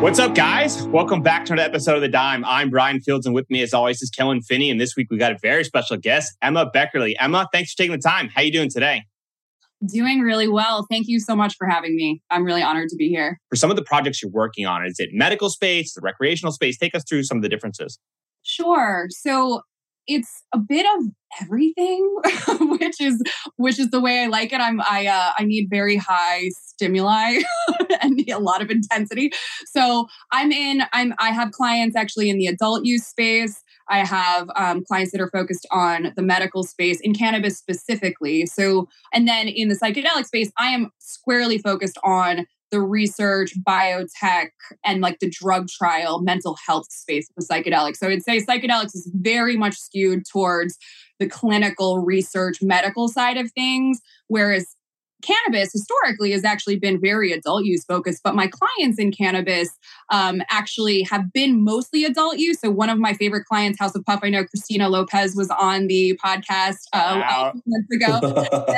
What's up, guys? Welcome back to another episode of The Dime. I'm Bryan Fields, and with me, as always, is Kellan Finney. And this week, we got a very special guest, Emma Beckerle. Emma, thanks for taking the time. How are you doing today? Doing really well. Thank you so much for having me. I'm really honored to be here. For some of the projects you're working on, is it medical space, the recreational space? Take us through some of the differences. Sure. So it's a bit of everything, which is which is the way I like it. I'm I uh, I need very high stimuli and a lot of intensity. So I'm in. I'm I have clients actually in the adult use space. I have um, clients that are focused on the medical space in cannabis specifically. So, and then in the psychedelic space, I am squarely focused on the research, biotech, and like the drug trial, mental health space of psychedelics. So I'd say psychedelics is very much skewed towards the clinical research, medical side of things, whereas cannabis historically has actually been very adult use focused, but my clients in cannabis um, actually have been mostly adult use. So one of my favorite clients, House of Puff, I know Christina Lopez was on the podcast uh, wow. months ago,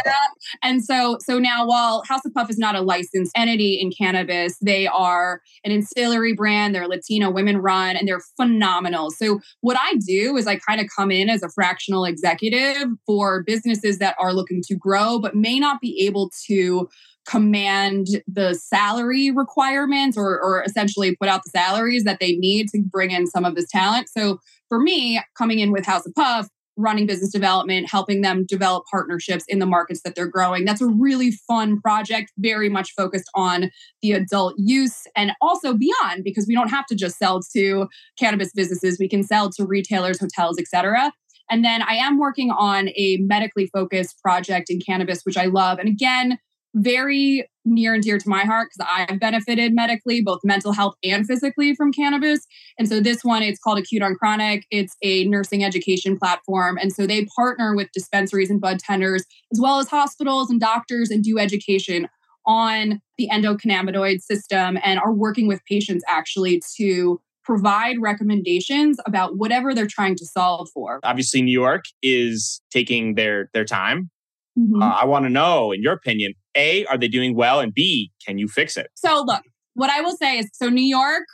and so so now while House of Puff is not a licensed entity in cannabis, they are an ancillary brand. They're Latino women run, and they're phenomenal. So what I do is I kind of come in as a fractional executive for businesses that are looking to grow but may not be able to command the salary requirements or, or essentially put out the salaries that they need to bring in some of this talent. So for me, coming in with House of Puff, running business development, helping them develop partnerships in the markets that they're growing. That's a really fun project, very much focused on the adult use and also beyond because we don't have to just sell to cannabis businesses. We can sell to retailers, hotels, etc. And then I am working on a medically focused project in cannabis, which I love. And again, very near and dear to my heart because I've benefited medically, both mental health and physically from cannabis. And so this one, it's called Acute on Chronic. It's a nursing education platform. And so they partner with dispensaries and bud tenders, as well as hospitals and doctors, and do education on the endocannabinoid system and are working with patients actually to provide recommendations about whatever they're trying to solve for. Obviously, New York is taking their their time. Mm-hmm. Uh, I want to know, in your opinion, A, are they doing well? And B, can you fix it? So, look, what I will say is so New York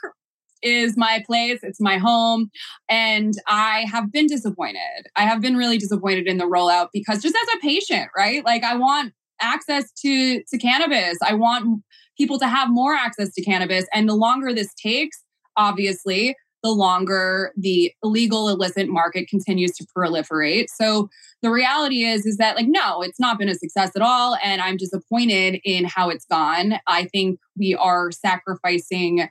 is my place, it's my home. And I have been disappointed. I have been really disappointed in the rollout because just as a patient, right? Like, I want access to, to cannabis, I want people to have more access to cannabis. And the longer this takes, obviously, the longer the illegal illicit market continues to proliferate. So the reality is is that like no, it's not been a success at all and I'm disappointed in how it's gone. I think we are sacrificing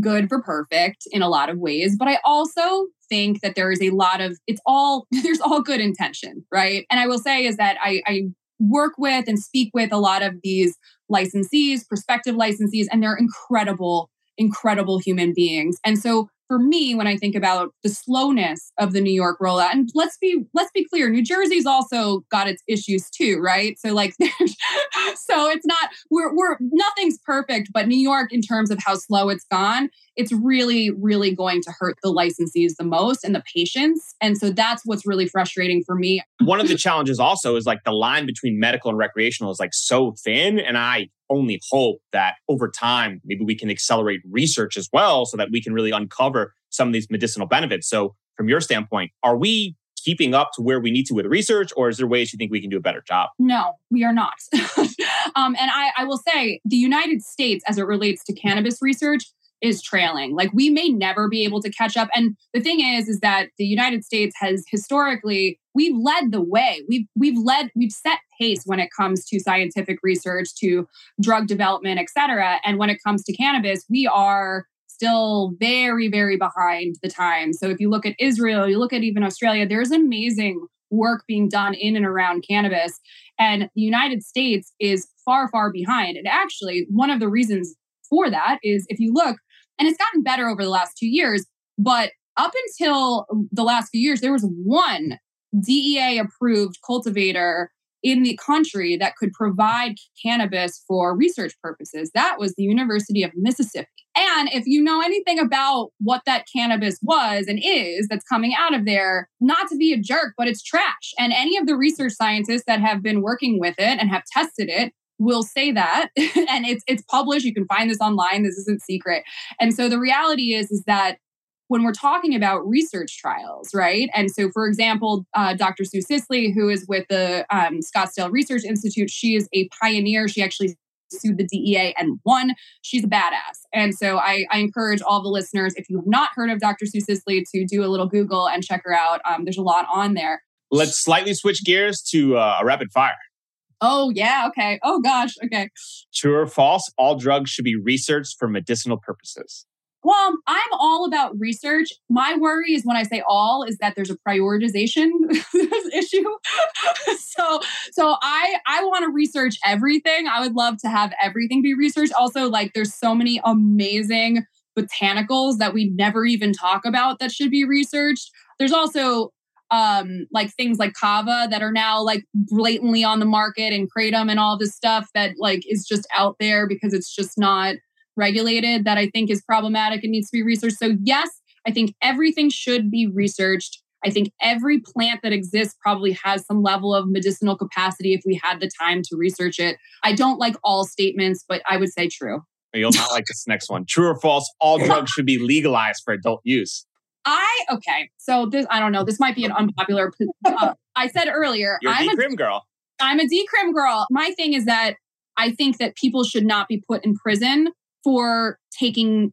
good for perfect in a lot of ways, but I also think that there is a lot of it's all there's all good intention, right? And I will say is that I, I work with and speak with a lot of these licensees, prospective licensees, and they're incredible incredible human beings. And so for me, when I think about the slowness of the New York rollout, and let's be let's be clear, New Jersey's also got its issues too, right? So like, so it's not we're we're nothing's perfect, but New York, in terms of how slow it's gone, it's really really going to hurt the licensees the most and the patients, and so that's what's really frustrating for me. One of the challenges also is like the line between medical and recreational is like so thin, and I only hope that over time, maybe we can accelerate research as well so that we can really uncover some of these medicinal benefits. So, from your standpoint, are we keeping up to where we need to with research, or is there ways you think we can do a better job? No, we are not. um, and I, I will say the United States, as it relates to cannabis research, is trailing. Like we may never be able to catch up. And the thing is, is that the United States has historically we've led the way. We've we've led we've set pace when it comes to scientific research, to drug development, et cetera. And when it comes to cannabis, we are still very very behind the times. So if you look at Israel, you look at even Australia, there's amazing work being done in and around cannabis. And the United States is far, far behind. And actually, one of the reasons for that is if you look, and it's gotten better over the last two years. But up until the last few years, there was one DEA approved cultivator in the country that could provide cannabis for research purposes. That was the University of Mississippi. And if you know anything about what that cannabis was and is that's coming out of there, not to be a jerk, but it's trash. And any of the research scientists that have been working with it and have tested it will say that and it's it's published you can find this online this isn't secret and so the reality is is that when we're talking about research trials, right? And so, for example, uh, Dr. Sue Sisley, who is with the um, Scottsdale Research Institute, she is a pioneer. She actually sued the DEA and won. She's a badass. And so I, I, encourage all the listeners, if you have not heard of Dr. Sue Sisley, to do a little Google and check her out. Um, there's a lot on there. Let's slightly switch gears to uh, a rapid fire. Oh, yeah. Okay. Oh, gosh. Okay. True or false? All drugs should be researched for medicinal purposes. Well, um, I'm all about research. My worry is when I say all is that there's a prioritization issue. so so I I want to research everything. I would love to have everything be researched. Also like there's so many amazing botanicals that we never even talk about that should be researched. There's also um like things like kava that are now like blatantly on the market and kratom and all this stuff that like is just out there because it's just not regulated that I think is problematic and needs to be researched. So, yes, I think everything should be researched. I think every plant that exists probably has some level of medicinal capacity if we had the time to research it. I don't like all statements, but I would say true. You'll not like this next one. True or false? All drugs should be legalized for adult use. I okay. So this I don't know. This might be an unpopular. Uh, I said earlier, You're I'm a decrim girl. I'm a decrim girl. My thing is that I think that people should not be put in prison for taking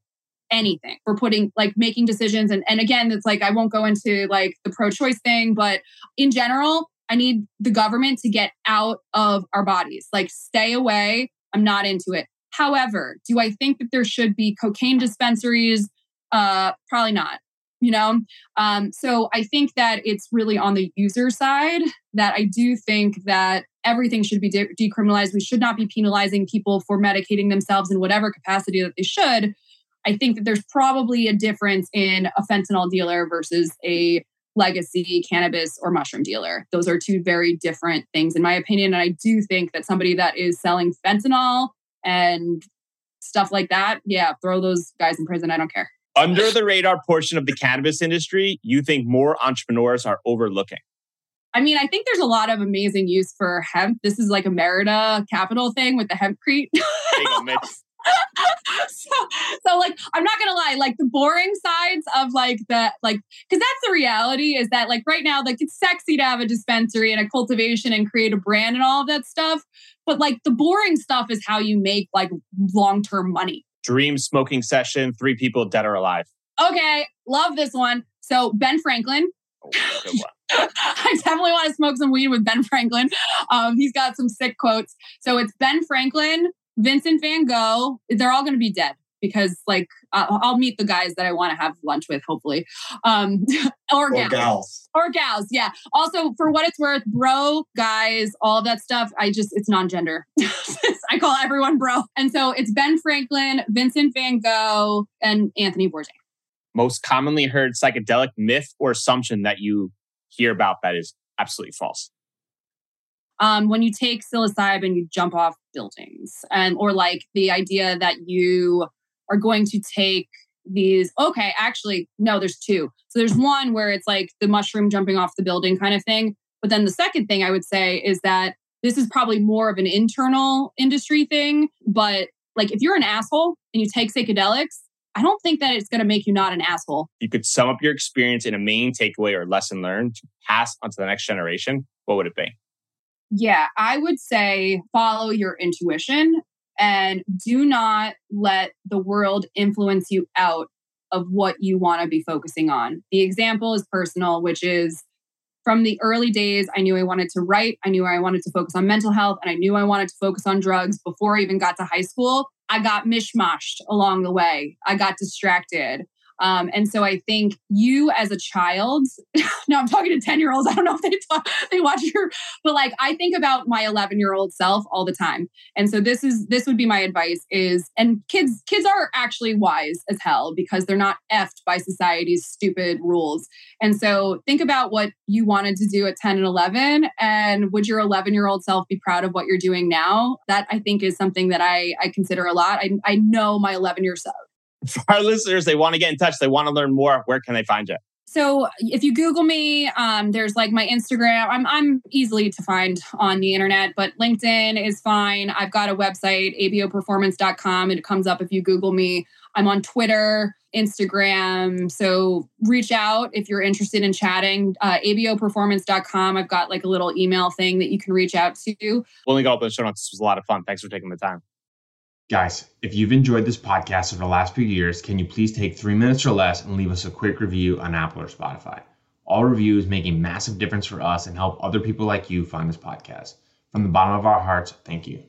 anything for putting like making decisions and and again it's like I won't go into like the pro choice thing but in general I need the government to get out of our bodies like stay away I'm not into it however do I think that there should be cocaine dispensaries uh probably not you know um so I think that it's really on the user side that I do think that everything should be de- decriminalized. We should not be penalizing people for medicating themselves in whatever capacity that they should. I think that there's probably a difference in a fentanyl dealer versus a legacy cannabis or mushroom dealer. Those are two very different things, in my opinion. And I do think that somebody that is selling fentanyl and stuff like that, yeah, throw those guys in prison. I don't care. Under the radar portion of the cannabis industry, you think more entrepreneurs are overlooking? I mean, I think there's a lot of amazing use for hemp. This is like a Merida capital thing with the hempcrete. so, so like I'm not gonna lie, like the boring sides of like the like because that's the reality is that like right now, like it's sexy to have a dispensary and a cultivation and create a brand and all of that stuff. But like the boring stuff is how you make like long-term money. Dream smoking session, three people dead or alive. Okay, love this one. So Ben Franklin. Oh, I definitely want to smoke some weed with Ben Franklin. Um, he's got some sick quotes. So it's Ben Franklin, Vincent Van Gogh. They're all going to be dead because, like, uh, I'll meet the guys that I want to have lunch with, hopefully. Um, or, or gals. gals. Or gals, yeah. Also, for what it's worth, bro, guys, all of that stuff, I just, it's non gender. I call everyone bro. And so it's Ben Franklin, Vincent Van Gogh, and Anthony Bourdain. Most commonly heard psychedelic myth or assumption that you hear about that is absolutely false. Um, when you take psilocybin, you jump off buildings, and or like the idea that you are going to take these. Okay, actually, no, there's two. So there's one where it's like the mushroom jumping off the building kind of thing. But then the second thing I would say is that this is probably more of an internal industry thing. But like if you're an asshole and you take psychedelics, I don't think that it's going to make you not an asshole. You could sum up your experience in a main takeaway or lesson learned to pass on to the next generation. What would it be? Yeah, I would say follow your intuition and do not let the world influence you out of what you want to be focusing on. The example is personal, which is from the early days, I knew I wanted to write. I knew I wanted to focus on mental health, and I knew I wanted to focus on drugs before I even got to high school. I got mishmashed along the way. I got distracted. Um, and so I think you as a child, now I'm talking to 10 year olds. I don't know if they talk, they watch your, but like I think about my 11 year old self all the time. And so this is, this would be my advice is, and kids, kids are actually wise as hell because they're not effed by society's stupid rules. And so think about what you wanted to do at 10 and 11. And would your 11 year old self be proud of what you're doing now? That I think is something that I, I consider a lot. I, I know my 11 year self for our listeners, they want to get in touch, they want to learn more, where can they find you? So if you Google me, um, there's like my Instagram. I'm I'm easily to find on the internet, but LinkedIn is fine. I've got a website, aboperformance.com. It comes up if you Google me. I'm on Twitter, Instagram. So reach out if you're interested in chatting. Uh, aboperformance.com. I've got like a little email thing that you can reach out to. We'll link all up in the show notes. This was a lot of fun. Thanks for taking the time. Guys, if you've enjoyed this podcast over the last few years, can you please take three minutes or less and leave us a quick review on Apple or Spotify? All reviews make a massive difference for us and help other people like you find this podcast. From the bottom of our hearts, thank you.